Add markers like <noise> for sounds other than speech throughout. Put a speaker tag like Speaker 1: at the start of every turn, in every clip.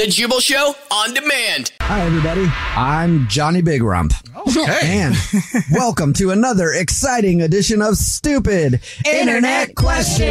Speaker 1: The Jubal Show on demand.
Speaker 2: Hi, everybody. I'm Johnny Big Rump.
Speaker 3: Oh, okay. <laughs>
Speaker 2: And welcome to another exciting edition of Stupid Internet Questions.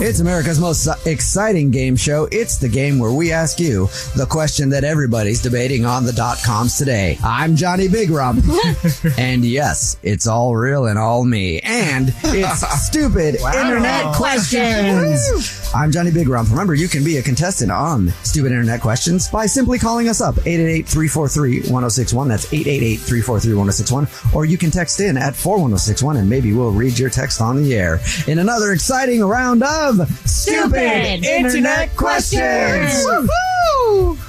Speaker 2: It's America's most exciting game show. It's the game where we ask you the question that everybody's debating on the dot coms today. I'm Johnny Big Rump. <laughs> and yes, it's all real and all me. And it's <laughs> Stupid Internet Questions. I'm Johnny Big Rump. Remember, you can be a contestant on Stupid Internet Questions by simply calling us up 888-343-1061. That's 888-343-1061. Or you can text in at 41061 and maybe we'll read your text on the air in another exciting round of Stupid, Internet Questions.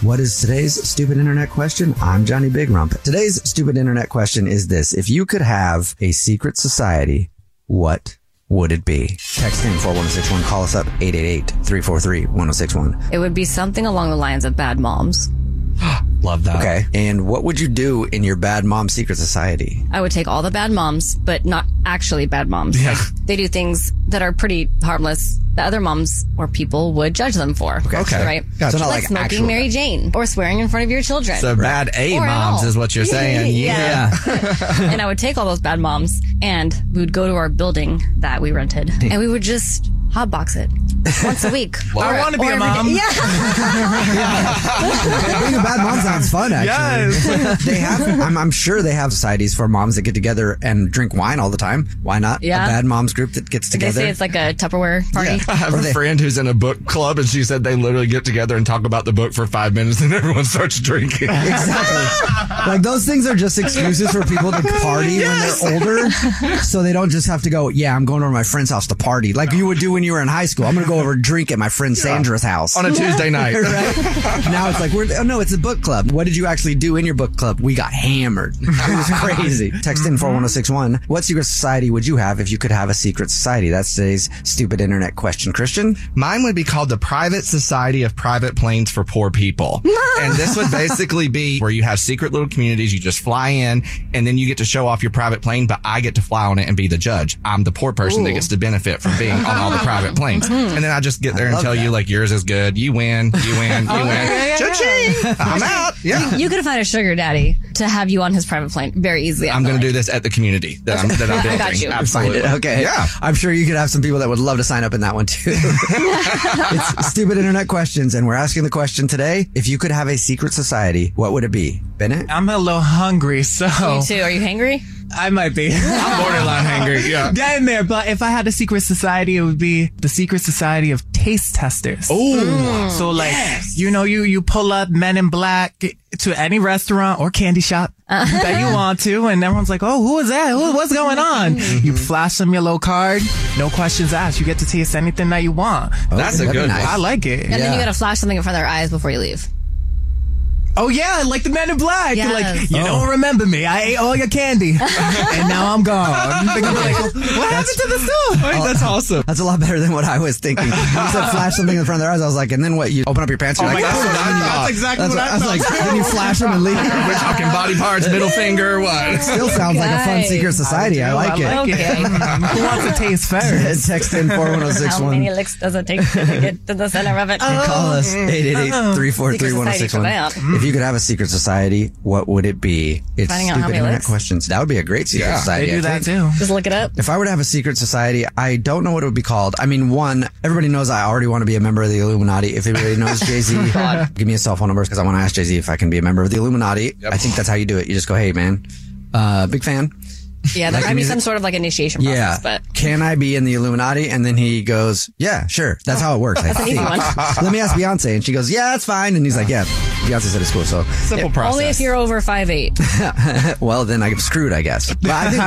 Speaker 2: What is today's stupid internet question? I'm Johnny Big Rump. Today's stupid internet question is this. If you could have a secret society, what would it be? Text in 41061. Call us up 888-343-1061.
Speaker 4: It would be something along the lines of bad moms. <gasps>
Speaker 3: Love that.
Speaker 2: Okay. And what would you do in your bad mom secret society?
Speaker 4: I would take all the bad moms, but not actually bad moms.
Speaker 3: Yeah.
Speaker 4: Like, they do things that are pretty harmless that other moms or people would judge them for.
Speaker 3: Okay.
Speaker 4: Right?
Speaker 3: Gotcha.
Speaker 2: So not
Speaker 4: like,
Speaker 2: like
Speaker 4: smoking
Speaker 2: actual-
Speaker 4: Mary Jane or swearing in front of your children.
Speaker 3: So bad A
Speaker 4: Or
Speaker 3: moms is what you're saying. <laughs>
Speaker 4: Yeah. <laughs> and I would take all those bad moms and we would go to our building that we rented and we would just hotbox it once a week.
Speaker 3: I wanna be a
Speaker 4: every day.
Speaker 3: mom.
Speaker 4: Yeah. <laughs>
Speaker 2: Being a bad mom sounds fun, actually. <laughs> they have, I'm, I'm sure they have societies for moms that get together and drink wine all the time. Why not?
Speaker 4: Yeah.
Speaker 2: A bad moms group that gets together.
Speaker 4: They
Speaker 2: together.
Speaker 4: say it's like a Tupperware party.
Speaker 3: I have
Speaker 2: Or
Speaker 3: a
Speaker 2: they-
Speaker 3: friend who's in a book club, and she said they literally get together and talk about the book for five minutes, and <laughs> everyone starts drinking.
Speaker 2: Exactly. like those things are just excuses for people to party when they're older, so they don't just have to go. Yeah, I'm going over to my friend's house to party, like you would do when you were in high school. I'm going to go over and drink at my friend Sandra's house
Speaker 3: On a Tuesday night. <laughs> <laughs>
Speaker 2: right? Now it's like we're oh no, it's a book club. What did you actually do in your book club? We got hammered. <laughs> It was crazy. Text in mm-hmm. four one zero six one. What secret society would you have if you could have a secret society? That's today's stupid internet question. Christian,
Speaker 3: Mine would be called the Private Society of Private Planes for Poor People. and this would basically be where you have secret little communities. You just fly in and then you get to show off your private plane, but I get to fly on it and be the judge. I'm the poor person that gets to benefit from being on all the private planes. Mm-hmm. And then I just get there and
Speaker 2: love
Speaker 3: tell you like yours is good. You win, you win, you <laughs> oh, win. Cha-ching! I'm out. Yeah.
Speaker 4: You could find a sugar daddy to have you on his private plane very easily. I
Speaker 3: I'm
Speaker 4: feel
Speaker 3: going to do this at the community that I'm, that I'm <laughs>
Speaker 4: I got you.
Speaker 2: find it. Okay.
Speaker 3: Yeah.
Speaker 2: I'm sure you could have some people that would love to sign up in that one too. <laughs> it's stupid internet questions, and we're asking the question today: If you could have a secret society, what would it be? Bennett.
Speaker 5: I'm a little hungry, so
Speaker 4: Me too. Are you hangry?
Speaker 5: I might be. <laughs>
Speaker 3: I'm borderline hangry. Yeah. <laughs>
Speaker 5: Getting there, but if I had a secret society, it would be the secret society of taste testers.
Speaker 3: Ooh. Mm.
Speaker 5: So like, you know, you, you pull up Men in Black to any restaurant or candy shop uh-huh. that you want to, and everyone's like, oh, who is that? Who, what's going on? Mm-hmm. You flash them your little card, no questions asked. You get to taste anything that you want.
Speaker 3: Oh, That's a
Speaker 2: that'd
Speaker 3: good
Speaker 2: nice.
Speaker 5: I like it.
Speaker 4: And then you got to flash something in front of their eyes before you leave.
Speaker 5: Oh yeah, like the Men in Black.
Speaker 4: Yes.
Speaker 5: Like you
Speaker 2: Oh.
Speaker 5: don't remember me. I ate all your candy, <laughs> and now I'm gone. They're gonna like, what happened to the store?
Speaker 3: Wait, that's oh, awesome.
Speaker 2: That's a lot better than what I was thinking. When you said flash something in front of their eyes. I was like, and then what? You open up your pants. You're
Speaker 5: Oh
Speaker 2: like,
Speaker 5: my God,
Speaker 2: "Oh,"
Speaker 5: that's-
Speaker 2: and then you-
Speaker 5: that's exactly what I
Speaker 2: was like. Then you flash them and leave. <laughs>
Speaker 3: We're talking body parts, middle finger, what?
Speaker 2: Still sounds like a fun secret society. I, like it.
Speaker 4: Okay. <laughs>
Speaker 5: Who wants to taste first?
Speaker 2: Text in oh
Speaker 4: How many licks does it take to get to the center of it?
Speaker 2: Call us mm-hmm. 888-343-1061. Uh-huh. If you could have a secret society, what would it be? It's
Speaker 4: Finding out how
Speaker 2: stupid
Speaker 4: many
Speaker 2: internet
Speaker 4: licks?
Speaker 2: questions. That would be a great secret
Speaker 3: Yeah,
Speaker 2: society.
Speaker 5: They do
Speaker 2: I
Speaker 5: that
Speaker 2: think.
Speaker 5: too.
Speaker 4: Just look it up.
Speaker 2: If I were to have a secret society, I don't know what it would be called. I mean, one, everybody knows I already want to be a member of the Illuminati. If anybody knows Jay Z, <laughs> give me a cell phone number because I want to ask Jay Z if I can be a member of the Illuminati. I think that's how you do it. You just go, hey, man, uh, big fan.
Speaker 4: Yeah, there
Speaker 2: Like
Speaker 4: might be some sort of like initiation process,
Speaker 2: Yeah.
Speaker 4: but
Speaker 2: Can I be in the Illuminati? And then he goes, yeah, sure. That's how it works. I
Speaker 4: That's an easy one. <laughs>
Speaker 2: Let me ask Beyonce. And she goes, yeah, that's fine. And he's like, yeah, Beyonce said it's cool. So,
Speaker 3: Simple process.
Speaker 4: only if you're over five eight. <laughs>
Speaker 2: well, then I'm screwed, I guess. But I think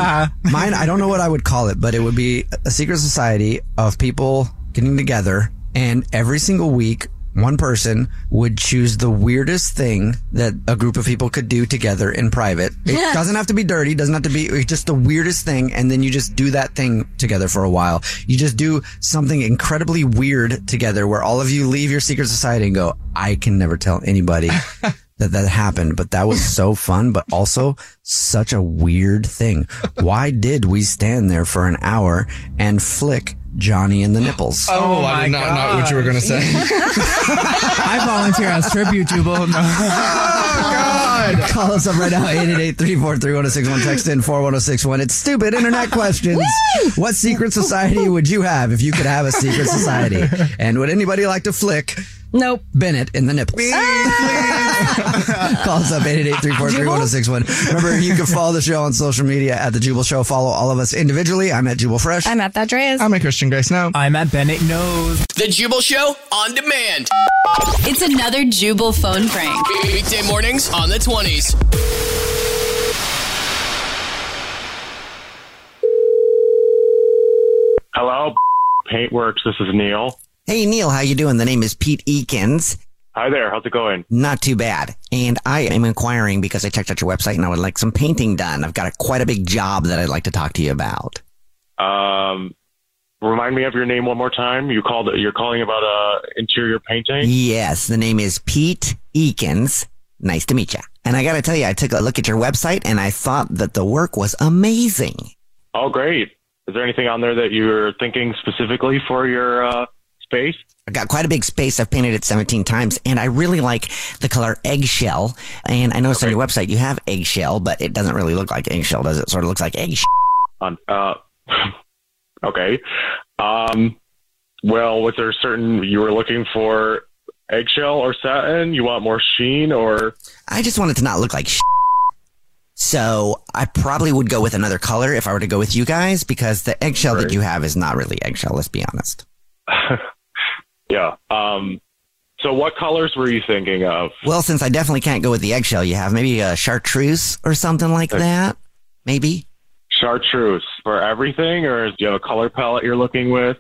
Speaker 2: <laughs> mine, I don't know what I would call it, but it would be a secret society of people getting together and every single week, one person would choose the weirdest thing that a group of people could do together in private. It doesn't have to be dirty, doesn't have to be just the weirdest thing. And then you just do that thing together for a while. You just do something incredibly weird together where all of you leave your secret society and go, I can never tell anybody <laughs> that that happened, but that was so fun, but also such a weird thing. Why did we stand there for an hour and flick Johnny and the nipples?
Speaker 3: Oh, oh, I
Speaker 5: my
Speaker 3: did not know what you were going to say. <laughs>
Speaker 5: I volunteer as tribute, Jubal. No. Oh, God! <laughs>
Speaker 2: Call us up right now, 888-343-1061. Text in 41061. It's stupid internet <laughs> questions. what secret society would you have if you could have a secret society? And would anybody like to flick
Speaker 4: Nope.
Speaker 2: Bennett in the nipples? Ah! <laughs> Call us up 888-343-1061. Remember, you can follow the show on social media at The Jubal Show. Follow all of us individually. I'm at Jubal Fresh.
Speaker 4: I'm at that Dreas.
Speaker 3: I'm a Christian Grace now.
Speaker 5: I'm at Bennett Knows.
Speaker 1: The Jubal Show on demand.
Speaker 6: It's another Jubal phone prank.
Speaker 1: Weekday mornings on the 20s.
Speaker 7: Hello, Paintworks. This is Neil.
Speaker 8: Hey Neil, how you doing? The name is Pete Ekins.
Speaker 7: Hi there. How's it going?
Speaker 8: Not too bad. And I am inquiring because I checked out your website and I would like some painting done. I've got a, quite a big job that I'd like to talk to you about.
Speaker 7: Um, remind me of your name one more time. You called. You're calling about uh interior painting.
Speaker 8: Yes, the name is Pete Ekins. Nice to meet you. And I got to tell you, I took a look at your website and I thought that the work was amazing.
Speaker 7: Oh, great. Is there anything on there that you're thinking specifically for your uh, space?
Speaker 8: I've got quite a big space. I've painted it 17 times and I really like the color eggshell. And I noticed on your website you have eggshell, but it doesn't really look like eggshell, does it? Sort of looks like egg.
Speaker 7: On. Uh, <laughs> okay. Um. Well, was there certain you were looking for eggshell or satin? You want more sheen or?
Speaker 8: I just want it to not look like sh- So I probably would go with another color if I were to go with you guys because the eggshell that you have is not really eggshell. Let's be honest. <laughs>
Speaker 7: yeah. Um. So, what colors were you thinking of?
Speaker 8: Well, since I definitely can't go with the eggshell you have, maybe a chartreuse or something like that. Maybe.
Speaker 7: Chartreuse for everything, or do you have a color palette you're looking with?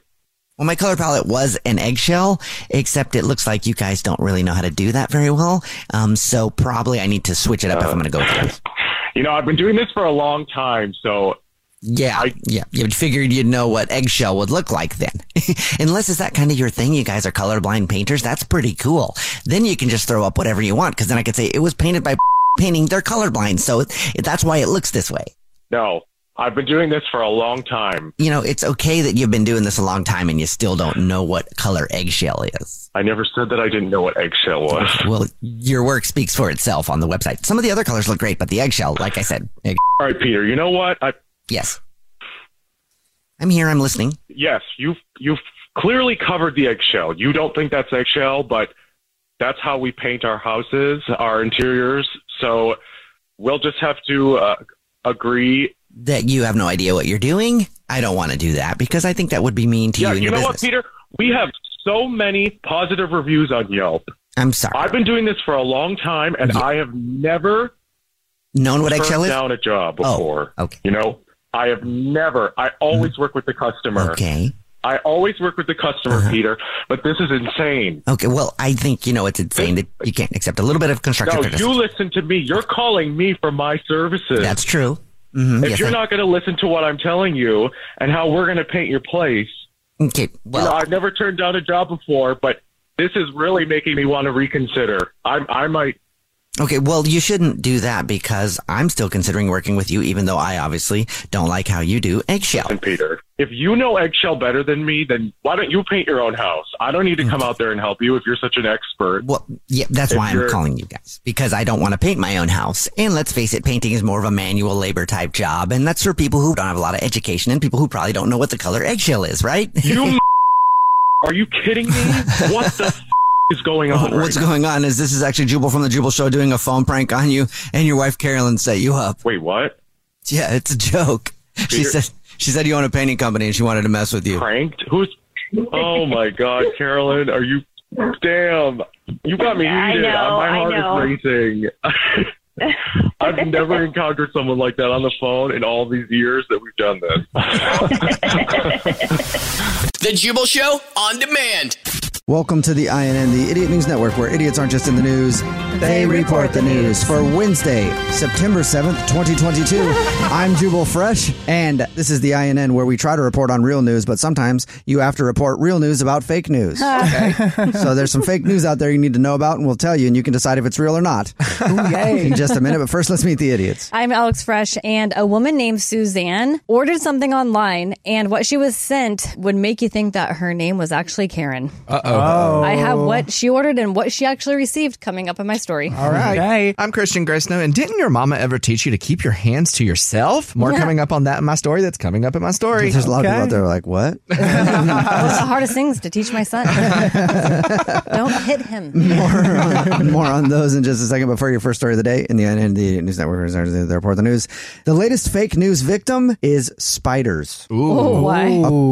Speaker 8: Well, my color palette was an eggshell, except it looks like you guys don't really know how to do that very well. Um, so probably I need to switch it up if I'm going to go with yours. <laughs>
Speaker 7: You know, I've been doing this for a long time, so
Speaker 8: Yeah, yeah. You figured you'd know what eggshell would look like then. <laughs> Unless is that kind of your thing? You guys are colorblind painters. That's pretty cool. Then you can just throw up whatever you want because then I could say it was painted by <laughs> painting. They're colorblind, so that's why it looks this way.
Speaker 7: no. I've been doing this for a long time.
Speaker 8: You know, it's okay that you've been doing this a long time and you still don't know what color eggshell is.
Speaker 7: I never said that I didn't know what eggshell was. <laughs>
Speaker 8: Well, your work speaks for itself on the website. Some of the other colors look great, but the eggshell, like I said, egg-
Speaker 7: All right, Peter. You know what? I
Speaker 8: yes. I'm here. I'm listening.
Speaker 7: yes, you've you've clearly covered the eggshell. You don't think that's eggshell, but that's how we paint our houses, our interiors. So we'll just have to uh, agree.
Speaker 8: That you have no idea what you're doing. I don't want to do that because I think that would be mean to
Speaker 7: Yeah,
Speaker 8: you
Speaker 7: you know
Speaker 8: business.
Speaker 7: what, Peter? We have so many positive reviews on Yelp.
Speaker 8: I'm sorry.
Speaker 7: I've been doing this for a long time, and I have never
Speaker 8: Known what eggshell is?
Speaker 7: down a job
Speaker 8: Oh,
Speaker 7: before.
Speaker 8: okay.
Speaker 7: You know, I have never. I always work with the customer.
Speaker 8: Okay.
Speaker 7: I always work with the customer,
Speaker 8: Uh-huh.
Speaker 7: Peter, but this is insane.
Speaker 8: Okay, well, I think you know it's insane that you can't accept a little bit of constructive
Speaker 7: No,
Speaker 8: criticism.
Speaker 7: you listen to me. You're calling me for my services.
Speaker 8: That's true. Mhm,
Speaker 7: If
Speaker 8: yes,
Speaker 7: you're
Speaker 8: I-
Speaker 7: not going to listen to what I'm telling you and how we're going to paint your place,
Speaker 8: okay,
Speaker 7: well, you know, I've never turned down a job before, but this is really making me want to reconsider. I, I might.
Speaker 8: Okay, well, you shouldn't do that because I'm still considering working with you, even though I obviously don't like how you do eggshell.
Speaker 7: And Peter, if you know eggshell better than me, then why don't you paint your own house? I don't need to come out there and help you if you're such an expert.
Speaker 8: Well, yeah, that's
Speaker 7: If
Speaker 8: why I'm calling you guys because I don't want to paint my own house. And let's face it, painting is more of a manual labor type job, and that's for people who don't have a lot of education and people who probably don't know what the color eggshell is, right?
Speaker 7: You <laughs> are you kidding me? What the <laughs> is going on?
Speaker 2: What's
Speaker 7: right
Speaker 2: going on is this is actually Jubal from the Jubal Show doing a phone prank on you, and your wife Carolyn set you up.
Speaker 7: Wait, what?
Speaker 2: Yeah, it's a joke. She
Speaker 7: Peter-
Speaker 2: said she said you own a painting company and she wanted to mess with you.
Speaker 7: Pranked? Who's? Oh my God, Carolyn, are you? Damn, you got me
Speaker 9: I
Speaker 7: heated.
Speaker 9: know,
Speaker 7: My
Speaker 9: I
Speaker 7: heart
Speaker 9: know.
Speaker 7: is racing. <laughs> I've never <laughs> encountered someone like that on the phone in all these years that we've done this. <laughs>
Speaker 1: The Jubal Show on demand.
Speaker 2: Welcome to the INN, the Idiot News Network, where idiots aren't just in the news, they report the news. For Wednesday, September 7th, 2022, <laughs> I'm Jubal Fresh, and this is the INN, where we try to report on real news, but sometimes you have to report real news about fake news. <laughs> Okay? so there's some fake news out there you need to know about, and we'll tell you, and you can decide if it's real or not <laughs> in just a minute. But first, let's meet the idiots.
Speaker 4: I'm Alex Fresh, and a woman named Suzanne ordered something online, and what she was sent would make you think that her name was actually Karen.
Speaker 3: Uh oh.
Speaker 4: I have what she ordered and what she actually received coming up in my story.
Speaker 3: All right. I'm Christian Graceno, and didn't your mama ever teach you to keep your hands to yourself? More
Speaker 4: Yeah.
Speaker 3: coming up on that in my story that's coming up in my story.
Speaker 2: There's a lot of people out there like, what? <laughs>
Speaker 4: One of the hardest things to teach my son. <laughs> Don't hit him.
Speaker 2: more, on, more on those in just a second. But for your first story of the day in the INN, the News Network, is the the report the news. The latest fake news victim is spiders.
Speaker 3: Ooh.
Speaker 4: Oh, why?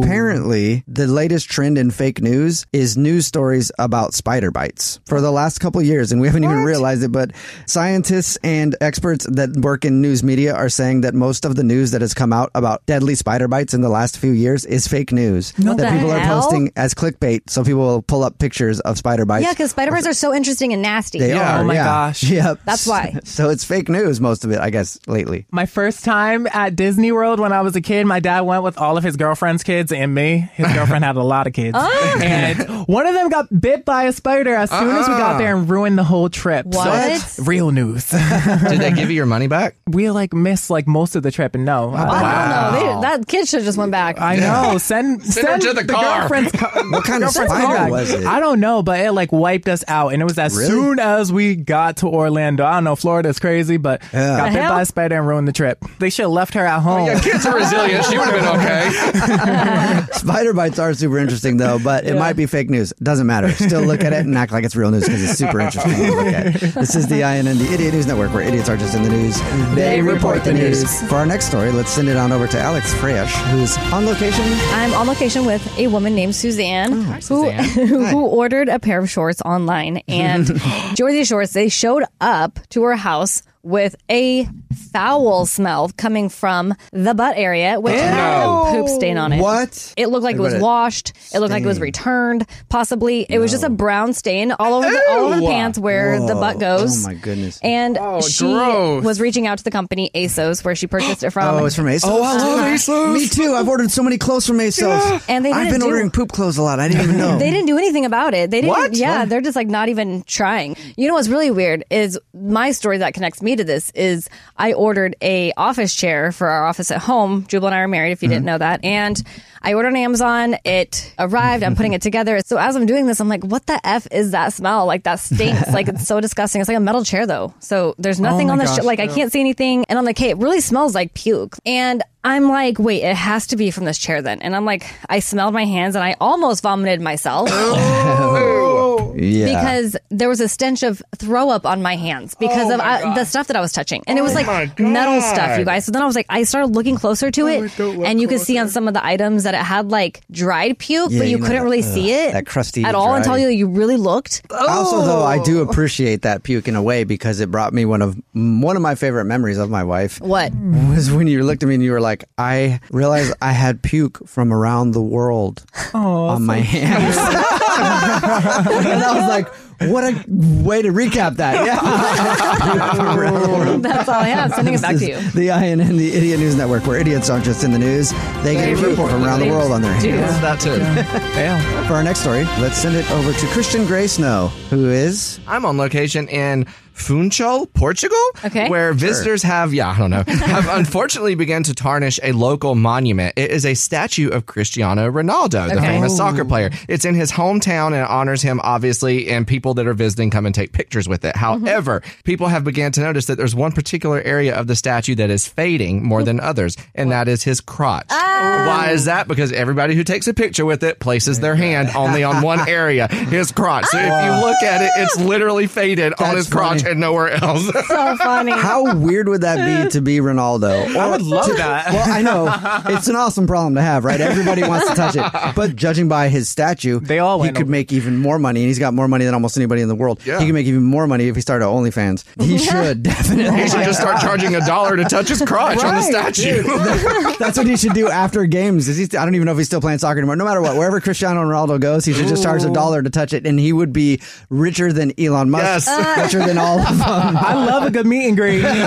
Speaker 2: Apparently, the latest trend in fake news is news stories about spider bites for the last couple years, and we haven't even realized it. But scientists and experts that work in news media are saying that most of the news that has come out about deadly spider bites in the last few years is fake news
Speaker 4: What
Speaker 2: that
Speaker 4: the
Speaker 2: people are posting as clickbait. So people will pull up pictures of spider bites.
Speaker 4: Yeah, because spider bites are so interesting and nasty.
Speaker 2: They are.
Speaker 5: Oh my
Speaker 2: yeah.
Speaker 5: gosh.
Speaker 2: Yep.
Speaker 4: That's why. <laughs>
Speaker 2: So it's fake news, most of it, I guess, lately.
Speaker 5: My first time at Disney World when I was a kid, my dad went with all of his girlfriend's kids and me. His girlfriend had a lot of kids. <laughs>
Speaker 4: Oh.
Speaker 5: And one of them got bit by a spider as soon as we got uh-uh. there and ruined the whole trip.
Speaker 4: What?
Speaker 5: So, real news. <laughs>
Speaker 3: Did they give you your money back?
Speaker 5: we like missed like most of the trip and no.
Speaker 4: Oh, I don't know. They, that kid should have just went back.
Speaker 5: I know. Send
Speaker 3: Send her to the car.
Speaker 5: girlfriend's <laughs> car.
Speaker 2: What kind of
Speaker 5: girlfriend's
Speaker 2: spider
Speaker 5: car.
Speaker 2: was it?
Speaker 5: I don't know, but it like wiped us out, and it was as
Speaker 2: Really?
Speaker 5: soon as we got to Orlando. I don't know. Florida's crazy, but
Speaker 2: Yeah.
Speaker 5: got
Speaker 4: The
Speaker 5: bit
Speaker 4: hell?
Speaker 5: by a spider and ruined the trip. They should have left her at oh, home.
Speaker 3: Yeah, kids are resilient. She would have been okay. <laughs>
Speaker 2: Spider bites are super interesting, though, but it might be fake news. Doesn't matter. Still look at it and act like it's real news because it's super interesting to look at. This is the INN, the Idiot News Network, where idiots are just in the news. They, report the news. For our next story, let's send it on over to Alex Fresh, who's on location.
Speaker 4: I'm on location with a woman named Suzanne, oh, who
Speaker 5: Suzanne. <laughs>
Speaker 4: who ordered a pair of shorts online, and <laughs> Georgia shorts. They showed up to her house with a foul smell coming from the butt area, which had a poop stain on it.
Speaker 2: What?
Speaker 4: It looked like it was
Speaker 2: What a
Speaker 4: washed. It looked like it was returned. Possibly, it was just a brown stain all over the, all over the
Speaker 3: Ew.
Speaker 4: pants where the butt goes.
Speaker 2: Oh, my goodness.
Speaker 4: And
Speaker 3: Oh,
Speaker 4: she
Speaker 3: gross.
Speaker 4: was reaching out to the company ASOS where she purchased it <gasps> from.
Speaker 2: Oh, it's from ASOS.
Speaker 3: Oh, I love <gasps> ASOS.
Speaker 2: Me too. I've ordered so many clothes from ASOS.
Speaker 4: And they
Speaker 2: I've
Speaker 4: didn't
Speaker 2: been
Speaker 4: do-
Speaker 2: ordering poop clothes a lot. I didn't even <laughs> know.
Speaker 4: They didn't do anything about it. They didn't.
Speaker 3: What?
Speaker 4: Yeah,
Speaker 3: What?
Speaker 4: they're just like not even trying. You know what's really weird is my story that connects me to this is I ordered a office chair for our office at home. Jubal and I are married, if you didn't mm-hmm. know that, and I ordered on Amazon. It arrived. I'm putting it <laughs> together. So as I'm doing this, I'm like, what the f is that smell? Like that stinks. <laughs> like it's so disgusting. It's like a metal chair though. So there's oh nothing
Speaker 5: my
Speaker 4: on the
Speaker 5: gosh,
Speaker 4: sh- like I can't see anything. And I'm like, hey, it really smells like puke. And I'm like, wait, it has to be from this chair then. And I'm like, I smelled my hands and I almost vomited myself. <laughs>
Speaker 2: Yeah.
Speaker 4: because there was a stench of throw up on my hands because
Speaker 5: Oh
Speaker 4: of
Speaker 5: my
Speaker 4: uh,
Speaker 5: I,
Speaker 4: the stuff that I was touching, and it was
Speaker 5: Oh
Speaker 4: like metal stuff, you guys. So then I was like, I started looking closer to it,
Speaker 5: don't
Speaker 4: and you could see on some of the items that it had like dried puke,
Speaker 2: Yeah,
Speaker 4: but you,
Speaker 2: you
Speaker 4: couldn't
Speaker 2: that-
Speaker 4: really
Speaker 2: ugh,
Speaker 4: see it
Speaker 2: that crusty,
Speaker 4: at all until you you really looked.
Speaker 2: Also, though, I do
Speaker 4: Oh.
Speaker 2: appreciate that puke in a way because it brought me one of one of my favorite memories of my wife.
Speaker 4: What?
Speaker 2: was when you looked at me and you were like, "I realized I had puke from around the world on my hands," <laughs> <laughs> and I was like, "What a way to recap that!" Yeah, <laughs> <laughs>
Speaker 4: That's all I have. Sending it back to you.
Speaker 2: the INN, the Idiot News Network, where idiots aren't just in the news; they get puke from around the world on their hands.
Speaker 3: That too. <laughs> Yeah.
Speaker 2: For our next story, let's send it over to Christian Gray Snow, who is
Speaker 3: I'm on location in Funchal, Portugal,
Speaker 4: Okay.
Speaker 3: where visitors have, yeah, I don't know, <laughs> have unfortunately began to tarnish a local monument. It is a statue of Cristiano Ronaldo, the
Speaker 4: Okay.
Speaker 3: famous soccer player. It's in his hometown and it honors him, obviously, and people that are visiting come and take pictures with it. However, people have began to notice that there's one particular area of the statue that is fading more than others, and that is his crotch. Why is that? Because everybody who takes a picture with it places their hand only on one area, his crotch. So if you look at it, it's <laughs> literally faded on his crotch
Speaker 2: funny.
Speaker 3: And nowhere else.
Speaker 4: So funny.
Speaker 2: How weird would that be to be Ronaldo?
Speaker 5: I would love
Speaker 2: to-
Speaker 5: that.
Speaker 2: Well, I know <laughs> it's an awesome problem to have, right? Everybody wants to touch it, but judging by his statue,
Speaker 5: They all
Speaker 2: he could
Speaker 5: over-
Speaker 2: make even more money, and he's got more money than almost anybody in the world.
Speaker 3: Yeah.
Speaker 2: He could make even more money if he started OnlyFans. He should definitely.
Speaker 3: He should just start <laughs> charging a dollar to touch his crotch on the
Speaker 2: Right,
Speaker 3: statue. <laughs>
Speaker 2: That's what he should do after games. Is he? I don't even know if he's still playing soccer anymore. No matter what, wherever Cristiano Ronaldo goes, he should just charge a dollar to touch it, and he would be richer than Elon Musk,
Speaker 3: Yes.
Speaker 2: richer than all of them.
Speaker 5: I love a good meet and greet.
Speaker 2: How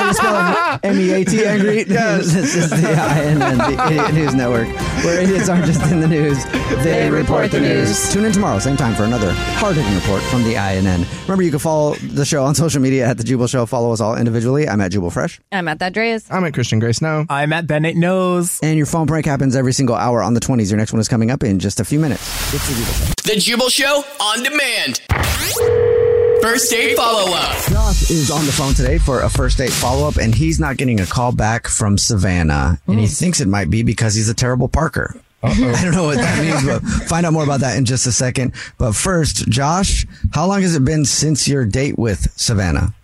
Speaker 2: do you spell M E A T and greet? this is the INN, the Idiot News Network, where idiots aren't just in the news, they, report the news. Tune in tomorrow, same time, for another hard hitting report from the INN. Remember, you can follow the show on social media at The Jubal Show. Follow us all individually. I'm at Jubal Fresh.
Speaker 4: I'm at that Dreas.
Speaker 3: I'm at Christian Gray Snow.
Speaker 5: I'm at Bennett Knows.
Speaker 2: And your phone prank happens every single hour on the 20s. Your next one is coming up in just a few minutes. It's The Jubal Show.
Speaker 1: The Jubal Show on demand. First date follow up.
Speaker 2: Josh is on the phone today for a first date follow up, and he's not getting a call back from Savannah. And he thinks it might be because he's a terrible Parker. <laughs> I don't know what that means, but <laughs> find out more about that in just a second. But first, Josh, how long has it been since your date with Savannah?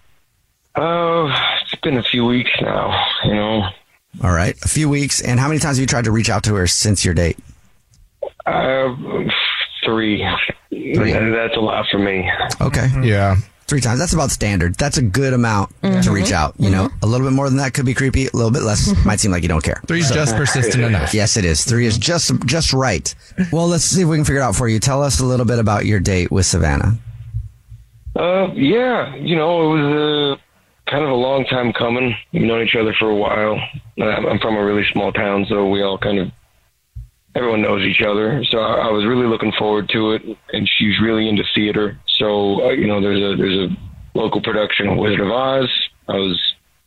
Speaker 9: Oh, it's been a few weeks now, you know.
Speaker 2: All right, a few weeks. And how many times have you tried to reach out to her since your date?
Speaker 9: Uh, three. That's a lot for me.
Speaker 2: Okay.
Speaker 3: Yeah.
Speaker 2: Three times. That's about standard. That's a good amount to reach out. You know, a little bit more than that could be creepy. A little bit less <laughs> might seem like you don't care.
Speaker 3: Three's just persistent <laughs> enough.
Speaker 2: Yes, it is. Three is just just right. Well, let's see if we can figure it out for you. Tell us a little bit about your date with Savannah.
Speaker 9: Uh, yeah, you know, it was uh, kind of a long time coming. We've known each other for a while. Uh, I'm from a really small town, so we all kind of everyone knows each other. So I, I was really looking forward to it, and she's really into theater. So uh, you know, there's a there's a local production of Wizard of Oz. I was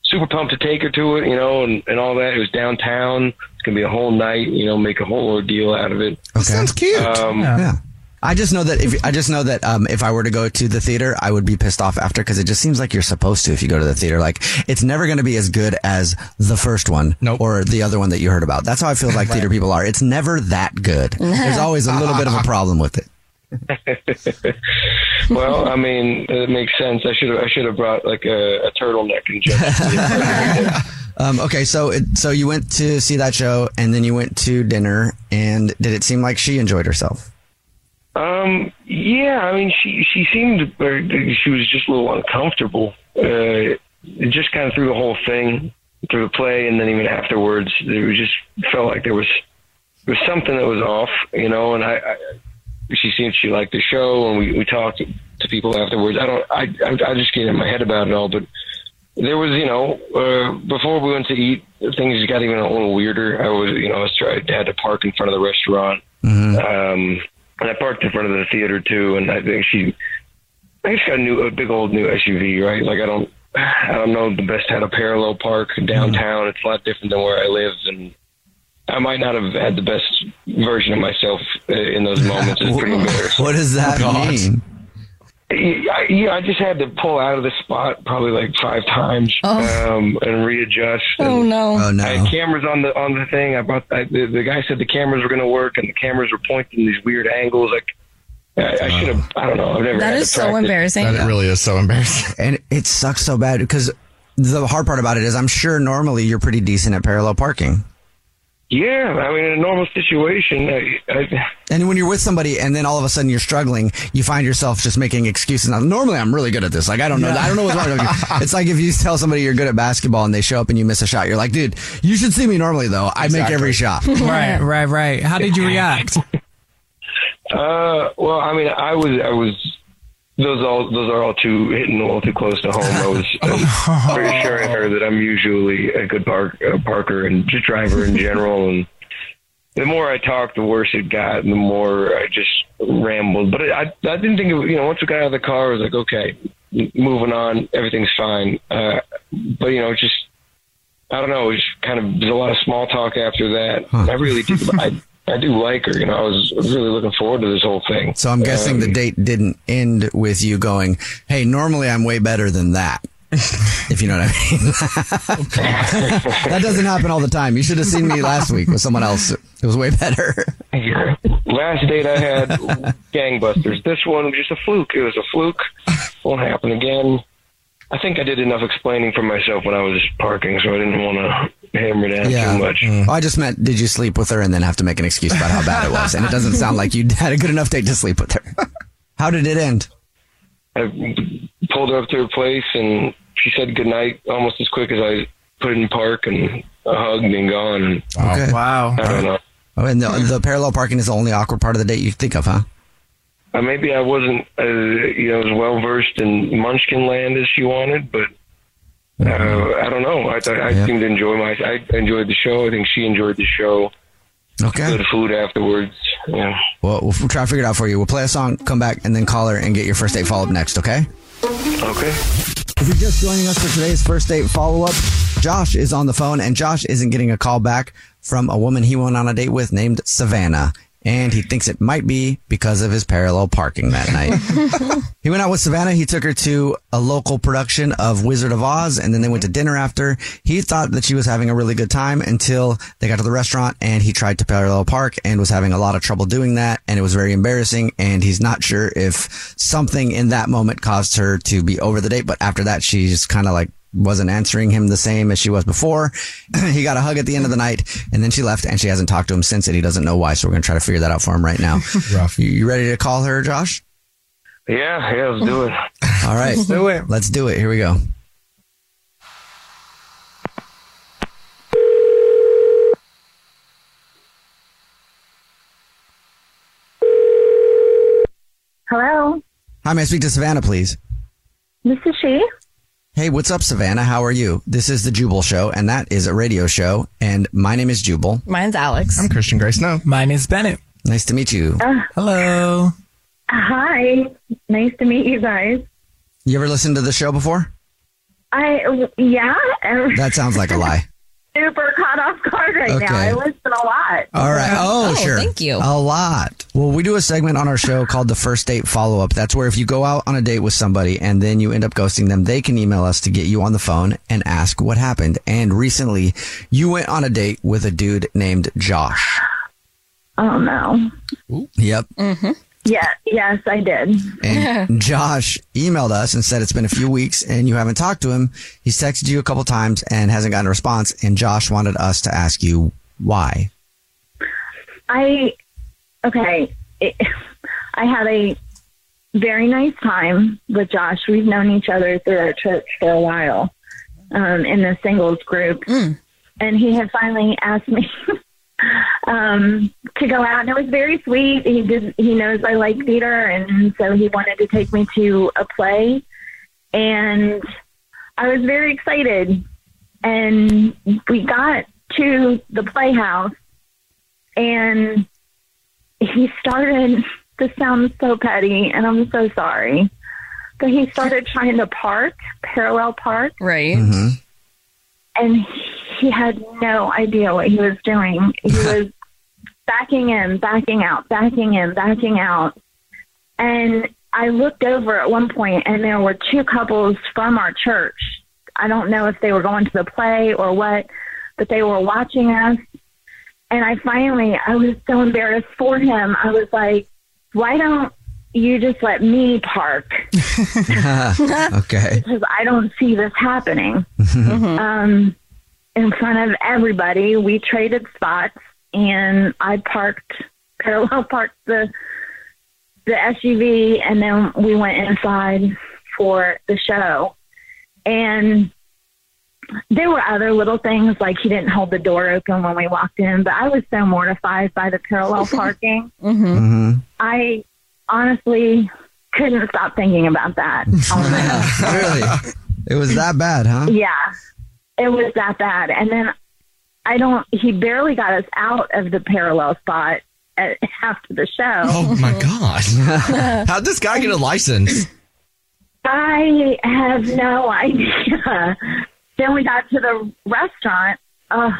Speaker 9: super pumped to take her to it, you know, and, and all that. It was downtown. It's gonna be a whole night, you know, make a whole ordeal out of it.
Speaker 2: Okay.
Speaker 3: Sounds cute.
Speaker 9: Um,
Speaker 2: Yeah. I just know that if I just know that um, if I were to go to the theater, I would be pissed off after because it just seems like you're supposed to if you go to the theater. Like it's never going to be as good as the first one
Speaker 3: Nope.
Speaker 2: or the other one that you heard about. That's how I feel like <laughs> theater people are. It's never that good. There's always a little bit of a <laughs> problem with it. <laughs>
Speaker 9: well, I mean, it makes sense. I should have I should have brought like a, a turtleneck and just.
Speaker 2: Um, okay, so it, so you went to see that show and then you went to dinner, and did it seem like she enjoyed herself?
Speaker 9: Um. Yeah. I mean, she she seemed or she was just a little uncomfortable. Uh, just kind of through the whole thing, through the play, and then even afterwards, it was just felt like there was there was something that was off, you know. And I, I she seemed she liked the show, and we we talked to people afterwards. I don't. I I, I just get in my head about it all, but. There was, you know, uh, before we went to eat, things got even a little weirder. I was, you know, I was I had to park in front of the restaurant. Um, and I parked in front of the theater too, and I think she, I just got a new, a big old new SUV, right? Like I don't, I don't know the best how to parallel park downtown. It's a lot different than where I live, and I might not have had the best version of myself uh, in those moments. It's pretty embarrassing. <laughs>
Speaker 2: What does that
Speaker 3: God.
Speaker 2: mean?
Speaker 9: Yeah, yeah, I just had to pull out of the spot probably like five times um, and readjust.
Speaker 4: Oh no.
Speaker 2: Oh no!
Speaker 9: I had cameras on the on the thing. I brought I, the, the guy said the cameras were going to work, and the cameras were pointing these weird angles. Like I, I should have. I don't know. I've never.
Speaker 4: That
Speaker 9: had
Speaker 4: is
Speaker 9: to
Speaker 4: so embarrassing.
Speaker 3: That really is so embarrassing. <laughs>
Speaker 2: And it sucks so bad because the hard part about it is I'm sure normally you're pretty decent at parallel parking.
Speaker 9: Yeah, I mean, in a normal situation, I, I,
Speaker 2: And when you're with somebody and then all of a sudden you're struggling, you find yourself just making excuses. Now, normally I'm really good at this. Like, I don't know. I don't know what's wrong. <laughs> it's like if you tell somebody you're good at basketball and they show up and you miss a shot, you're like, dude, you should see me normally though. I make every shot. <laughs> <laughs>
Speaker 5: right, right, right. How did you react?
Speaker 9: Uh, well, I mean, I was, I was. Those all, those are all too hitting a little too close to home. I was uh, <laughs> reassuring her that I'm usually a good park, uh, parker and just driver in general. And the more I talked, the worse it got, and the more I just rambled. But I, I didn't think, it, you know, once we got out of the car, I was like, okay, moving on, everything's fine. Uh, but you know, just I don't know, it was kind of there's a lot of small talk after that. I really did. I, <laughs> I do like her. You know, I was really looking forward to this whole thing.
Speaker 2: So I'm guessing
Speaker 9: Um,
Speaker 2: the date didn't end with you going, "Hey, normally I'm way better than that." <laughs> if you know what I mean. <laughs> that doesn't happen all the time. You should have seen me last week with someone else. It was way better.
Speaker 9: Yeah. Last date I had gangbusters. This one was just a fluke. It was a fluke. Won't happen again. I think I did enough explaining for myself when I was parking, so I didn't want to hammer down too much.
Speaker 2: Well, I just meant, did you sleep with her and then have to make an excuse about how bad it was? And it doesn't sound like you had a good enough date to sleep with her. <laughs> How did it end?
Speaker 9: I pulled her up to her place, and she said goodnight almost as quick as I put it in park and hugged and gone.
Speaker 2: Okay.
Speaker 5: Wow.
Speaker 9: I don't know.
Speaker 2: Oh, and the, the parallel parking is the only awkward part of the date you think of, huh?
Speaker 9: Uh, maybe I wasn't, uh, you know, as well versed in Munchkin land as she wanted, but uh, I don't know. I I
Speaker 2: Yeah.
Speaker 9: seemed to enjoy my. I enjoyed the show. I think she enjoyed the show.
Speaker 2: Okay.
Speaker 9: Good food afterwards. Yeah.
Speaker 2: Well, we'll try to figure it out for you. We'll play a song, come back, and then call her and get your first date follow up next, okay?
Speaker 9: Okay.
Speaker 2: If you're just joining us for today's first date follow up, Josh is on the phone, and Josh isn't getting a call back from a woman he went on a date with named Savannah. And he thinks it might be because of his parallel parking that night. <laughs> he went out with Savannah. He took her to a local production of Wizard of Oz, and then they went to dinner after. He thought that she was having a really good time until they got to the restaurant and he tried to parallel park and was having a lot of trouble doing that. And it was very embarrassing. And he's not sure if something in that moment caused her to be over the date. But after that, she's kind of like wasn't answering him the same as she was before. <clears throat> he got a hug at the end of the night and then she left and she hasn't talked to him since and he doesn't know why. So we're going to try to figure that out for him right now. <laughs> Rough. You, you ready to call her, Josh?
Speaker 9: Yeah. Yeah. Let's do it.
Speaker 2: All right.
Speaker 5: Let's do it.
Speaker 2: Let's do it. Here we go.
Speaker 10: Hello,
Speaker 2: Hi, may I speak to Savannah, please?
Speaker 10: this is she.
Speaker 2: Hey, what's up, Savannah? How are you? This is the Jubal Show, and that is a radio show. And my name is Jubal.
Speaker 4: Mine's Alex.
Speaker 3: I'm Christian Grace. Snow.
Speaker 5: Mine is Bennett.
Speaker 2: Nice to meet you.
Speaker 10: Uh,
Speaker 5: Hello.
Speaker 10: hi, nice to meet you guys.
Speaker 2: You ever listened to the show before?
Speaker 10: I yeah,
Speaker 2: That sounds like a lie. <laughs>
Speaker 10: super caught off guard right now. I listen a lot.
Speaker 2: All right. Oh,
Speaker 4: Oh,
Speaker 2: sure.
Speaker 4: thank you.
Speaker 2: A lot. Well, we do a segment on our show called the first date follow up. That's where if you go out on a date with somebody and then you end up ghosting them, they can email us to get you on the phone and ask what happened. And recently, you went on a date with a dude named Josh.
Speaker 10: Oh no.
Speaker 2: Yep. Mm-hmm.
Speaker 10: Yeah, yes, I did.
Speaker 2: And <laughs> Josh emailed us and said it's been a few weeks and you haven't talked to him. He's texted you a couple times and hasn't gotten a response. And Josh wanted us to ask you why.
Speaker 10: I okay. It, <laughs> I had a very nice time with Josh. We've known each other through our church for a while um, in the singles group, and he had finally asked me <laughs> um, to go out, and it was very sweet. He did. He knows I like theater, and so he wanted to take me to a play, and I was very excited. And we got to the playhouse, and he started. <laughs> This sounds so petty, and I'm so sorry. But he started trying to park, parallel park,
Speaker 4: Right.
Speaker 10: And he had no idea what he was doing. He <laughs> was backing in, backing out, backing in, backing out. And I looked over at one point, and there were two couples from our church. I don't know if they were going to the play or what, but they were watching us. And I finally, I was so embarrassed for him. I was like, why don't you just let me park <laughs>
Speaker 2: okay.
Speaker 10: because I don't see this happening.
Speaker 2: Mhm.
Speaker 10: Um, in front of everybody, we traded spots, and I parked parallel parked the the SUV, and then we went inside for the show. And there were other little things like he didn't hold the door open when we walked in, but I was so mortified by the parallel <laughs> parking.
Speaker 2: Mm-hmm.
Speaker 10: I honestly couldn't stop thinking about that. <laughs>
Speaker 2: really? It was that bad, huh?
Speaker 10: Yeah, it was that bad. And then I don't, he barely got us out of the parallel spot at, after the show.
Speaker 3: Oh my <laughs> god! <laughs> How'd this guy get a license?
Speaker 10: I have no idea. then we got to the restaurant, uh,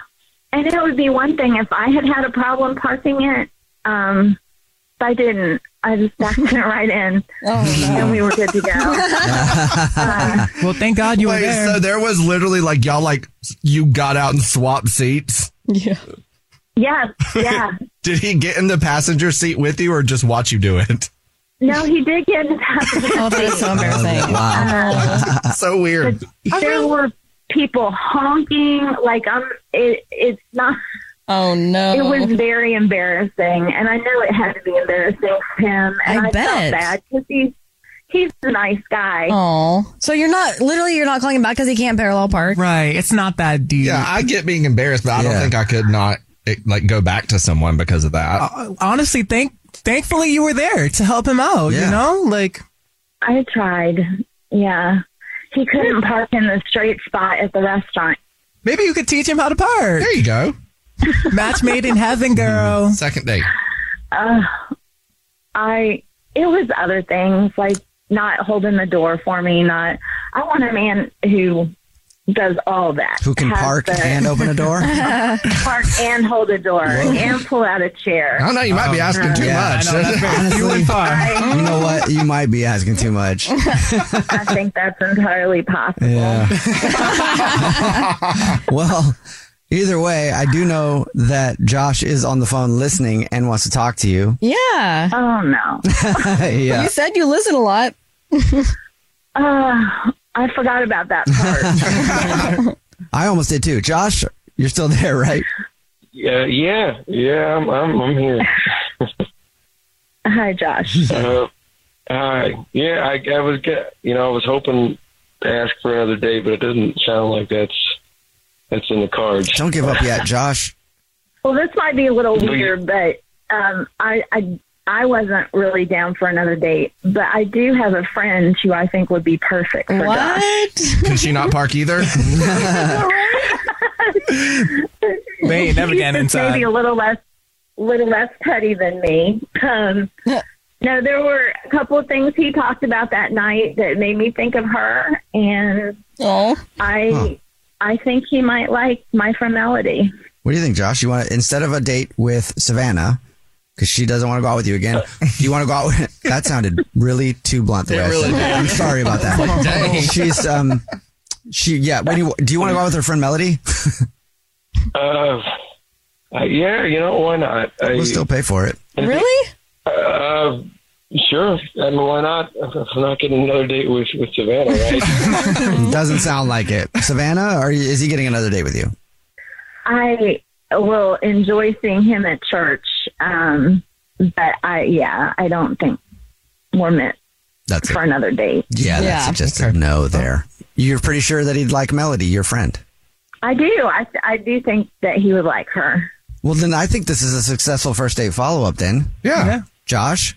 Speaker 10: and it would be one thing if I had had a problem parking it. Um, but I didn't. I just backed it <laughs> right in, and we were good to go. <laughs> Uh,
Speaker 5: well, thank God you were there.
Speaker 3: so there was literally like y'all like you got out and swapped seats.
Speaker 4: Yeah.
Speaker 10: yes, yeah. <laughs>
Speaker 3: Did he get in the passenger seat with you or just watch you do it?
Speaker 10: No, he did get in the passenger
Speaker 4: Oh, that is so
Speaker 10: seat.
Speaker 4: embarrassing.
Speaker 2: Wow.
Speaker 3: so weird.
Speaker 10: There were people honking. Like I'm. It, it's not.
Speaker 4: Oh no.
Speaker 10: It was very embarrassing, and I know it had to be embarrassing for him. And
Speaker 4: I
Speaker 10: I,
Speaker 4: bet.
Speaker 10: felt bad because he's he's a nice guy.
Speaker 4: Oh, so you're not literally you're not calling him back because he can't parallel park.
Speaker 5: Right. It's not that deep.
Speaker 3: Yeah, I get being embarrassed, but I don't think I could not like go back to someone because of that.
Speaker 5: Uh, honestly, thank thankfully you were there to help him out.
Speaker 2: Yeah.
Speaker 5: You know, like
Speaker 10: I tried. Yeah, he couldn't park in the straight spot at the restaurant.
Speaker 5: maybe you could teach him how to park.
Speaker 3: there you go.
Speaker 5: Match made in heaven, girl.
Speaker 3: Second date.
Speaker 10: Uh, I. It was other things like not holding the door for me. Not. I want a man who does all that.
Speaker 2: Who can
Speaker 10: Has
Speaker 2: park
Speaker 10: the-
Speaker 2: and open a door? <laughs>
Speaker 10: park and hold a door and pull out a chair.
Speaker 3: I don't know. You might be asking too
Speaker 5: Yeah,
Speaker 3: much.
Speaker 5: know, that's
Speaker 2: Honestly,
Speaker 5: far. <laughs>
Speaker 2: you know what? You might be asking too much. <laughs>
Speaker 10: I think that's entirely possible.
Speaker 2: Yeah. well, either way, I do know that Josh is on the phone listening and wants to talk to you.
Speaker 4: Yeah.
Speaker 10: Oh no. <laughs>
Speaker 2: yeah.
Speaker 4: You said you listen a lot. <laughs>
Speaker 10: Uh, I forgot about that part. <laughs>
Speaker 2: I almost did too. Josh, you're still there, right?
Speaker 9: Yeah, yeah, yeah. I'm, I'm, I'm here.
Speaker 10: Hi, Josh.
Speaker 9: Uh, hi. Yeah, I, I was, get, you know, I was hoping to ask for another day, but it doesn't sound like that's that's in the cards.
Speaker 2: Don't give up yet, Josh.
Speaker 10: Well, this might be a little weird, but um, I, I I wasn't really down for another date, but I do have a friend who I think would be perfect for Josh.
Speaker 4: What?
Speaker 3: Can she not park either? <laughs>
Speaker 5: They ain't never
Speaker 10: He's
Speaker 5: getting
Speaker 10: just
Speaker 5: inside.
Speaker 10: Maybe a little less, little less petty than me. Um, no, there were a couple of things he talked about that night that made me think of her, and
Speaker 4: Oh.
Speaker 10: I,
Speaker 2: Huh.
Speaker 10: I think he might like my friend Melody.
Speaker 2: What do you think, Josh? You want to, instead of a date with Savannah, because she doesn't want to go out with you again, do you want to go out with, <laughs> that sounded really too blunt the way I
Speaker 3: really
Speaker 2: said it.
Speaker 3: did.
Speaker 2: I'm sorry about that. <laughs>
Speaker 3: Dang.
Speaker 2: She's, um, she, yeah. What do you, do you want to go out with her friend Melody? <laughs>
Speaker 9: Uh, uh, yeah, you know, why not? I,
Speaker 2: We'll still pay for it.
Speaker 4: Really?
Speaker 9: uh, sure. I mean, why not? I'm not getting another date with, with Savannah, right? <laughs>
Speaker 2: Doesn't sound like it. Savannah, or is he getting another date with you?
Speaker 10: I will enjoy seeing him at church, um, but I, yeah, I don't think we're meant
Speaker 2: That's
Speaker 10: for
Speaker 2: it.
Speaker 10: another date.
Speaker 2: Yeah,
Speaker 4: Yeah.
Speaker 2: that's just a no there. You're pretty sure that he'd like Melody, your friend.
Speaker 10: I do. I, I do think that he would like her.
Speaker 2: Well, then I think this is a successful first date follow up. Then,
Speaker 3: Yeah.
Speaker 5: Yeah.
Speaker 2: Josh,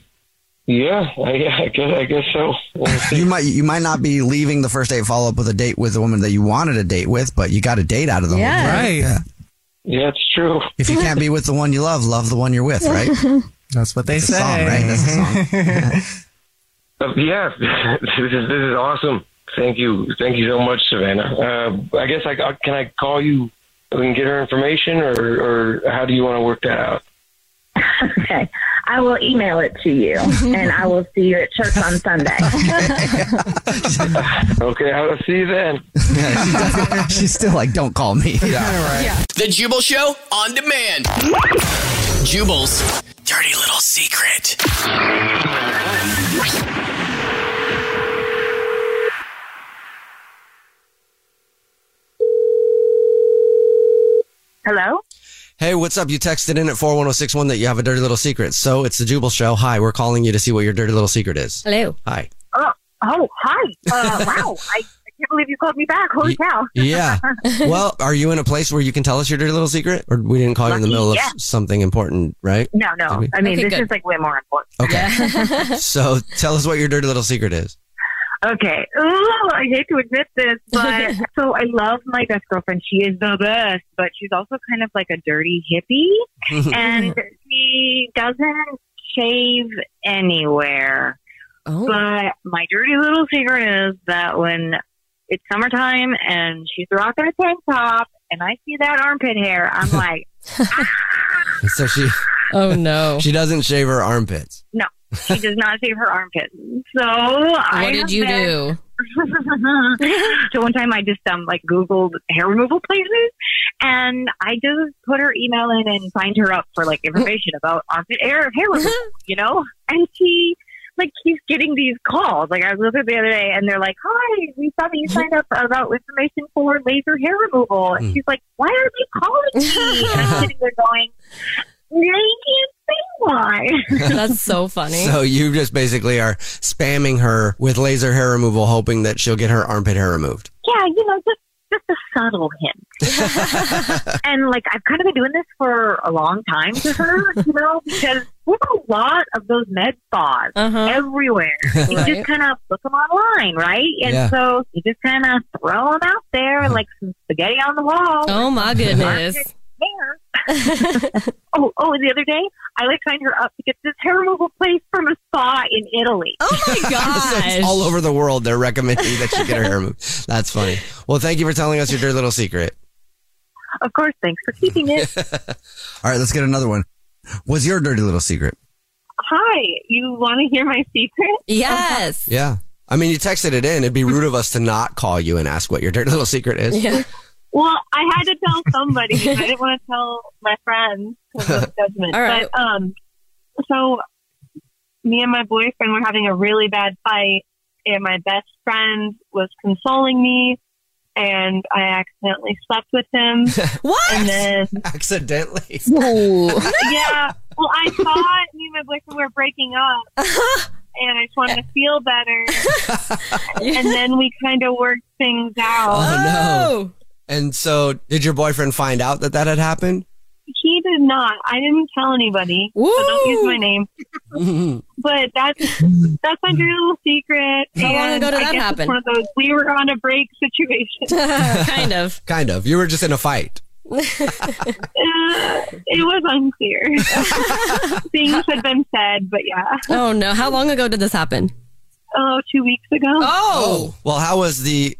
Speaker 9: yeah, I, yeah, I guess, I guess so. We'll
Speaker 2: you might you might not be leaving the first date follow up with a date with a woman that you wanted a date with, but you got a date out of the
Speaker 4: Yeah.
Speaker 2: thing.
Speaker 5: Right.
Speaker 9: yeah, it's true.
Speaker 2: If you can't be with the one you love, love the one you're with, right? <laughs>
Speaker 5: That's what they
Speaker 2: It's a
Speaker 5: say.
Speaker 2: song, right? That's the song. <laughs>
Speaker 9: Uh, yeah, <laughs> this is, this is awesome. Thank you. Thank you so much, Savannah. Uh, I guess I, I can I call you and get her information, or, or how do you want to work that out?
Speaker 10: Okay. I will email it to you, <laughs> and I will see you at church on Sunday. <laughs>
Speaker 9: Okay, I'll see you then.
Speaker 2: Yeah, she she's still like, don't call me.
Speaker 1: The Jubal Show on demand. Jubal's dirty little secret.
Speaker 11: Hello?
Speaker 8: Hey, what's up? You texted in at 41061 that you have a dirty little secret. So it's the Jubal Show. Hi, we're calling you to see what your dirty little secret is.
Speaker 4: Hello.
Speaker 8: Hi.
Speaker 11: Oh, oh, hi. Uh, wow. I, I can't believe you called me back. Holy cow.
Speaker 8: Yeah. <laughs> well, are you in a place where you can tell us your dirty little secret? Or we didn't call you in the
Speaker 11: Lucky,
Speaker 8: middle of something important, right?
Speaker 11: no, no. I mean,
Speaker 4: Okay,
Speaker 11: this
Speaker 4: good.
Speaker 11: is like way more important.
Speaker 8: Okay. <laughs> so tell us what your dirty little secret is.
Speaker 11: Okay. Ooh, I hate to admit this, but <laughs> so I love my best girlfriend. She is the best, but she's also kind of like a dirty hippie, <laughs> and she doesn't shave anywhere.
Speaker 4: Oh.
Speaker 11: But my dirty little secret is that when it's summertime and she's rocking a tank top and I see that armpit hair, I'm <laughs> like,
Speaker 8: So she
Speaker 4: Oh no.
Speaker 8: she doesn't shave her armpits.
Speaker 11: no, she does not shave her armpit. So I
Speaker 4: What did you
Speaker 11: been-
Speaker 4: do? <laughs>
Speaker 11: so one time I just um like Googled hair removal places and I just put her email in and signed her up for like information about armpit hair hair removal, <laughs> you know? And she like keeps getting these calls. Like I was looking the other day and they're like, Hi, we saw that you signed up about information for laser hair removal and she's like, Why are they calling me? And I'm <laughs> sitting there going, I can't why. <laughs>
Speaker 4: That's so funny.
Speaker 8: So you just basically are spamming her with laser hair removal, hoping that she'll get her armpit hair removed.
Speaker 11: yeah, you know, just just a subtle hint. <laughs> and like I've kind of been doing this for a long time to her, you know, <laughs> because we there's a lot of those med spas uh-huh. everywhere. You
Speaker 4: Right.
Speaker 11: just kind of look them online, right? And
Speaker 4: Yeah.
Speaker 11: so you just kind of throw them out there like some spaghetti on the wall.
Speaker 4: Oh my goodness. <laughs>
Speaker 11: oh, oh, the other day I like signed her up to get this hair removal place from a spa in Italy.
Speaker 4: Oh my <laughs>
Speaker 8: So it's all over the world, they're recommending that she get her hair removed. That's funny. Well, thank you for telling us your dirty little secret.
Speaker 11: Of course, thanks for keeping it. <laughs>
Speaker 2: All right, let's get another one. What's your dirty little secret?
Speaker 11: Hi, you want to hear my secret?
Speaker 4: Yes.
Speaker 8: Yeah. I mean, you texted it in. It'd be rude of us to not call you and ask what your dirty little secret is.
Speaker 4: Yeah.
Speaker 11: Well, I had to tell somebody. I didn't want to tell my friends because of <laughs> judgment.
Speaker 4: All right.
Speaker 11: But um, so me and my boyfriend were having a really bad fight, and my best friend was consoling me, and I accidentally slept with him. <laughs>
Speaker 4: what?
Speaker 11: And then
Speaker 8: Accidentally. <laughs>
Speaker 11: yeah, well, I thought me and my boyfriend were breaking up. And I just wanted to feel better. and then we kind of worked things out.
Speaker 8: Oh, no. And so, did your boyfriend find out that that had happened?
Speaker 11: He did not. I didn't tell anybody. So don't use my name. <laughs> But that's that's my dirty little secret.
Speaker 4: How long ago did
Speaker 11: I
Speaker 4: that happen?
Speaker 11: One of those we were on a break <laughs> situation.
Speaker 4: kind of.
Speaker 8: Kind of. You were just in a fight. <laughs>
Speaker 11: Uh, it was unclear. Things had been said, but yeah.
Speaker 4: Oh no. How long ago did this happen?
Speaker 11: Oh, two weeks ago.
Speaker 4: Oh.
Speaker 8: Well, how was the?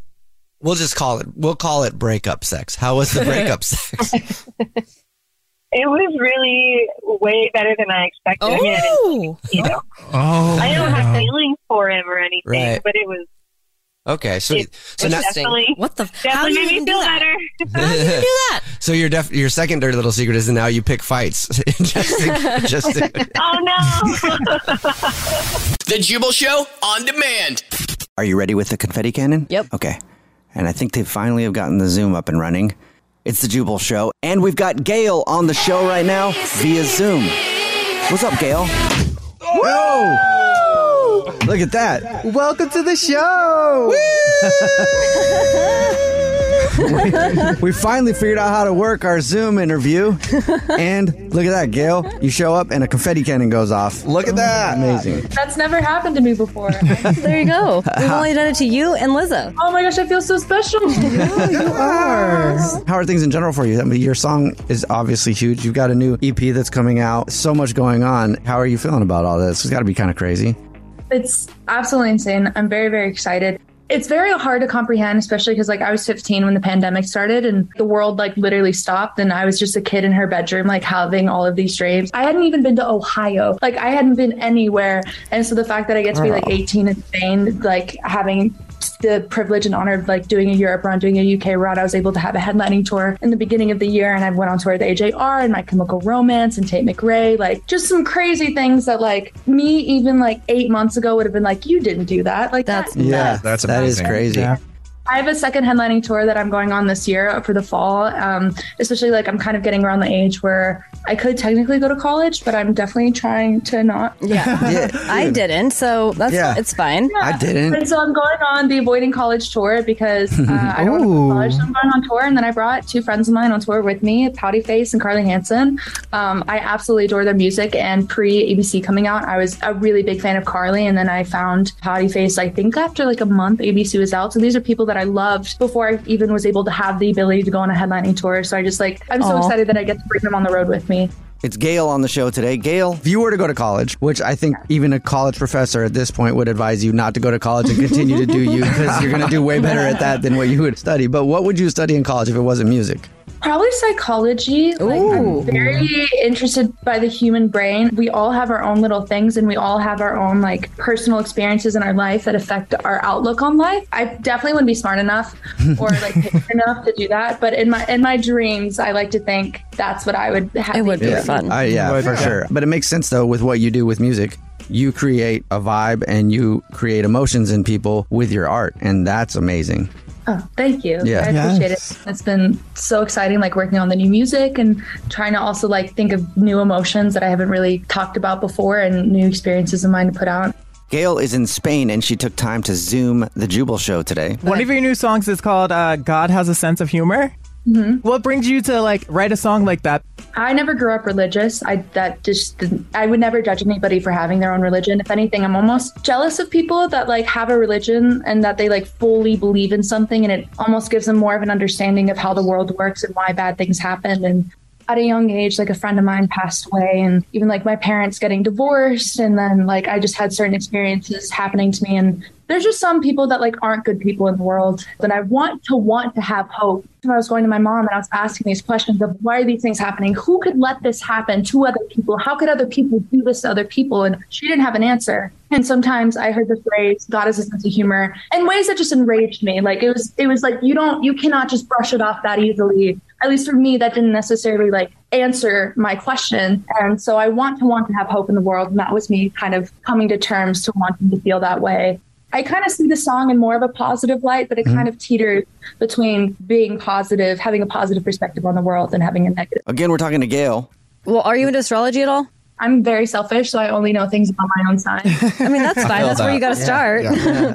Speaker 8: We'll just call it. We'll call it breakup sex. How was the breakup <laughs> sex?
Speaker 11: It was really way better than I expected. I mean, I oh. you know,
Speaker 3: Oh,
Speaker 11: I don't have feelings for him or anything,
Speaker 8: Right.
Speaker 11: but it was
Speaker 8: Okay, so so now,
Speaker 4: what the
Speaker 11: definitely
Speaker 4: do you
Speaker 11: made
Speaker 4: even do
Speaker 11: feel
Speaker 4: that?
Speaker 11: better.
Speaker 4: How do you do that? <laughs>
Speaker 8: so your def, your second dirty little secret is now you pick fights. just to, just to,
Speaker 11: oh no! <laughs>
Speaker 1: The Jubal Show on demand.
Speaker 2: Are you ready with the confetti cannon?
Speaker 4: Yep.
Speaker 2: Okay. And I think they finally have gotten the Zoom up and running. It's the Jubal Show, and we've got Gayle on the show right now via Zoom. What's up, Gayle? Whoa! Look at that.
Speaker 5: Welcome to the show. <laughs>
Speaker 2: we, <laughs> we finally figured out how to work our Zoom interview. And look at that, Gayle. You show up and a confetti cannon goes off. Look at that. Amazing.
Speaker 12: That's never happened to me before. <laughs>
Speaker 4: There you go. We've only done it to you and Lizzo.
Speaker 12: Oh my gosh, I feel so special. <laughs> You are.
Speaker 2: How are things in general for you? I mean, your song is obviously huge. You've got a new EP that's coming out. So much going on. How are you feeling about all this? It's got to be kind of crazy.
Speaker 12: It's absolutely insane. I'm very, very excited. It's very hard to comprehend, especially because like I was 15 when the pandemic started and the world like literally stopped and I was just a kid in her bedroom like having all of these dreams. I hadn't even been to Ohio. Like I hadn't been anywhere. And so the fact that I get to be like 18 in Spain, like having the privilege and honor of like doing a Europe run, doing a UK run. I was able to have a headlining tour in the beginning of the year, and I went on tour with AJR and My Chemical Romance and Tate McRae, like just some crazy things that like me even like eight months ago would have been like, you didn't do that. Like that's
Speaker 2: Yeah,
Speaker 3: That's
Speaker 2: that is
Speaker 3: amazing.
Speaker 2: crazy.
Speaker 3: Yeah.
Speaker 12: I have a second headlining tour that I'm going on this year for the fall. Um, especially like I'm kind of getting around the age where I could technically go to college, but I'm definitely trying to not.
Speaker 4: Yeah. <laughs> I didn't, so that's
Speaker 12: Yeah.
Speaker 4: it's fine.
Speaker 2: I didn't.
Speaker 12: And so I'm going on the avoiding college tour because <laughs> uh, I don't want to go to college. So I'm going on tour, and then I brought two friends of mine on tour with me, Pouty Face and Carly Hansen. Um, I absolutely adore their music, and pre ABC coming out, I was a really big fan of Carly, and then I found Pouty Face. I think after like a month, ABC was out. So these are people that I loved before I even was able to have the ability to go on a headlining tour. So I just like I'm so excited that I get to bring them on the road with me.
Speaker 2: It's Gayle on the show today. Gayle, if you were to go to college, which I think even a college professor at this point would advise you not to go to college and continue to do you because you're going to do way better at that than what you would study. But what would you study in college if it wasn't music?
Speaker 12: Probably psychology. Like, I'm very interested by the human brain. We all have our own little things and we all have our own like personal experiences in our life that affect our outlook on life. I definitely wouldn't be smart enough <laughs> or like enough to do that. But in my in my dreams, I like to think that's what I would have. It would be fun.
Speaker 2: I- yeah, for sure. But it makes sense though with what you do with music. You create a vibe and you create emotions in people with your art, and that's amazing.
Speaker 12: Oh, thank you.
Speaker 2: Yeah.
Speaker 12: I appreciate
Speaker 2: Yes.
Speaker 12: it. It's been so exciting, like working on the new music and trying to also like think of new emotions that I haven't really talked about before and new experiences of mine to put out.
Speaker 2: Gayle is in Spain and she took time to Zoom the Jubal show today.
Speaker 5: One of your new songs is called uh, "God Has a Sense of Humor."
Speaker 12: Mm-hmm.
Speaker 5: What brings you to like write a song like that?
Speaker 12: I never grew up religious. I that just didn't, I would never judge anybody for having their own religion. If anything, I'm almost jealous of people that like have a religion and that they like fully believe in something and it almost gives them more of an understanding of how the world works and why bad things happen and at a young age like a friend of mine passed away and even like my parents getting divorced and then like I just had certain experiences happening to me and there's just some people that like aren't good people in the world that I want to want to have hope. When I was going to my mom and I was asking these questions of why are these things happening? Who could let this happen to other people? How could other people do this to other people? And she didn't have an answer. And sometimes I heard the phrase God has a sense of humor in ways that just enraged me. Like it was it was like you don't you cannot just brush it off that easily. At least for me, that didn't necessarily like answer my question. And so I want to want to have hope in the world. And that was me kind of coming to terms to wanting to feel that way. I kind of see the song in more of a positive light, but it
Speaker 2: Mhm.
Speaker 12: kind of teeters between being positive, having a positive perspective on the world, and having a negative.
Speaker 2: Again, we're talking to Gayle.
Speaker 4: Well, are you into astrology at all?
Speaker 12: I'm very selfish, so I only know things about my own sign. <laughs>
Speaker 4: I mean, that's fine. That's where you got to start.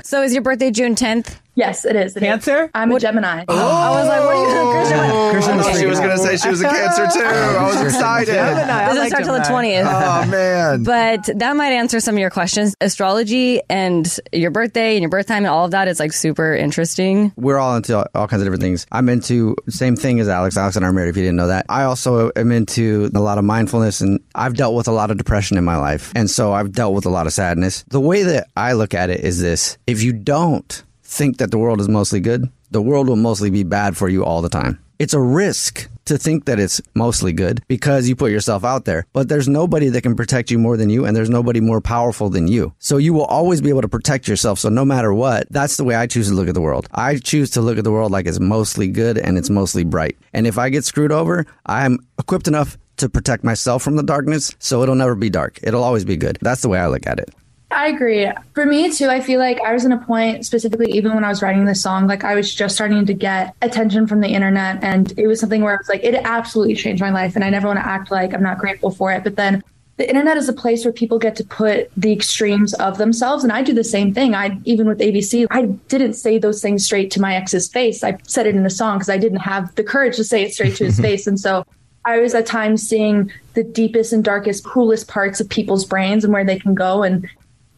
Speaker 4: <laughs> so, is your birthday June 10th?
Speaker 12: Yes, it is. It is.
Speaker 5: Cancer?
Speaker 12: I'm a Gemini.
Speaker 4: Oh, I was like, what are you, Christian? what-
Speaker 2: Christian was
Speaker 3: she was going to say she was a cancer too. I was excited. Gemini.
Speaker 4: Doesn't start till the 20th.
Speaker 3: Oh, man.
Speaker 4: But that might answer some of your questions. Astrology and your birthday and your birth time and all of that is like super interesting.
Speaker 2: We're all into all, all kinds of different things. I'm into same thing as Alex. Alex and I are married. If you didn't know that, I also am into a lot of mindfulness, and I've dealt with a lot of depression in my life, and so I've dealt with a lot of sadness. The way that I look at it is this: if you don't think that the world is mostly good, the world will mostly be bad for you all the time. It's a risk to think that it's mostly good because you put yourself out there. But there's nobody that can protect you more than you, and there's nobody more powerful than you. So you will always be able to protect yourself. So no matter what, that's the way I choose to look at the world. I choose to look at the world like it's mostly good and it's mostly bright. And if I get screwed over, I'm equipped enough to protect myself from the darkness, so it'll never be dark. It'll always be good. That's the way I look at it.
Speaker 12: I agree. For me too, I feel like I was in a point specifically even when I was writing this song, like I was just starting to get attention from the internet and it was something where I was like, it absolutely changed my life and I never want to act like I'm not grateful for it. But then the internet is a place where people get to put the extremes of themselves and I do the same thing. I even with ABC, I didn't say those things straight to my ex's face. I said it in a song because I didn't have the courage to say it straight to his <laughs> face. And so I was at times seeing the deepest and darkest, coolest parts of people's brains and where they can go. And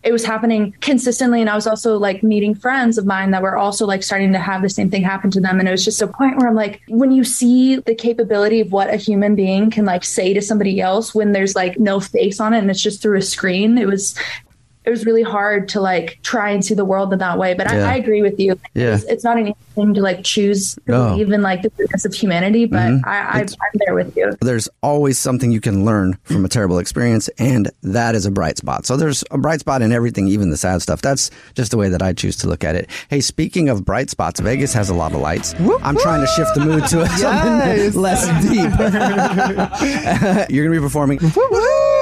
Speaker 12: it was happening consistently. And I was also like meeting friends of mine that were also like starting to have the same thing happen to them. And it was just a point where I'm like, when you see the capability of what a human being can like say to somebody else when there's like no face on it and it's just through a screen, it was it was really hard to like try and see the world in that way. But
Speaker 2: Yeah.
Speaker 12: I, I agree with you.
Speaker 2: Yeah.
Speaker 12: It's, it's not an easy thing to like choose to
Speaker 2: No.
Speaker 12: believe in like the goodness of humanity, but
Speaker 2: Mhm.
Speaker 12: I, I, I'm there with you.
Speaker 2: There's always something you can learn from a terrible experience, and that is a bright spot. So there's a bright spot in everything, even the sad stuff. That's just the way that I choose to look at it. Hey, speaking of bright spots, Vegas has a lot of lights. I'm trying to shift the mood to
Speaker 5: Yes. <laughs>
Speaker 2: something less deep. <laughs> <laughs> You're going to be performing.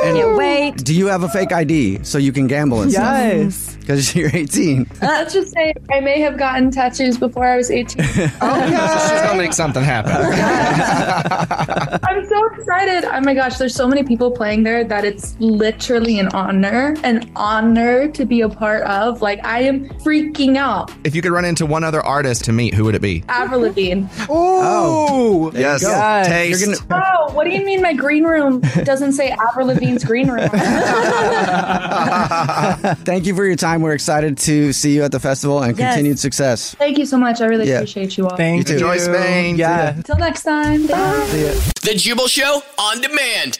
Speaker 2: And
Speaker 4: Can't wait.
Speaker 2: Do you have a fake ID so you can gamble and
Speaker 5: Yes.
Speaker 2: stuff? Because <laughs> you're 18.
Speaker 12: Let's just say I may have gotten tattoos before I was 18. <laughs>
Speaker 3: She's gonna make something happen. <laughs>
Speaker 12: I'm so excited. Oh my gosh, there's so many people playing there that it's literally an honor, an honor to be a part of. Like, I am freaking out.
Speaker 3: If you could run into one other artist to meet, who would it be?
Speaker 12: Avril Lavigne.
Speaker 2: Oh,
Speaker 3: There you
Speaker 2: yes.
Speaker 3: Taste.
Speaker 2: You're gonna,
Speaker 12: Oh, what do you mean my green room doesn't say Avril Lavigne's green room? <laughs>
Speaker 2: Thank you for your time. We're excited to see you at the festival and
Speaker 12: Yes.
Speaker 2: continued success.
Speaker 12: Thank you so much. I really
Speaker 2: Yeah.
Speaker 12: appreciate you all.
Speaker 5: Thank
Speaker 2: You
Speaker 5: you.
Speaker 3: Enjoy Spain.
Speaker 5: Yeah.
Speaker 12: Until next time. Bye.
Speaker 1: The Jubal Show on demand.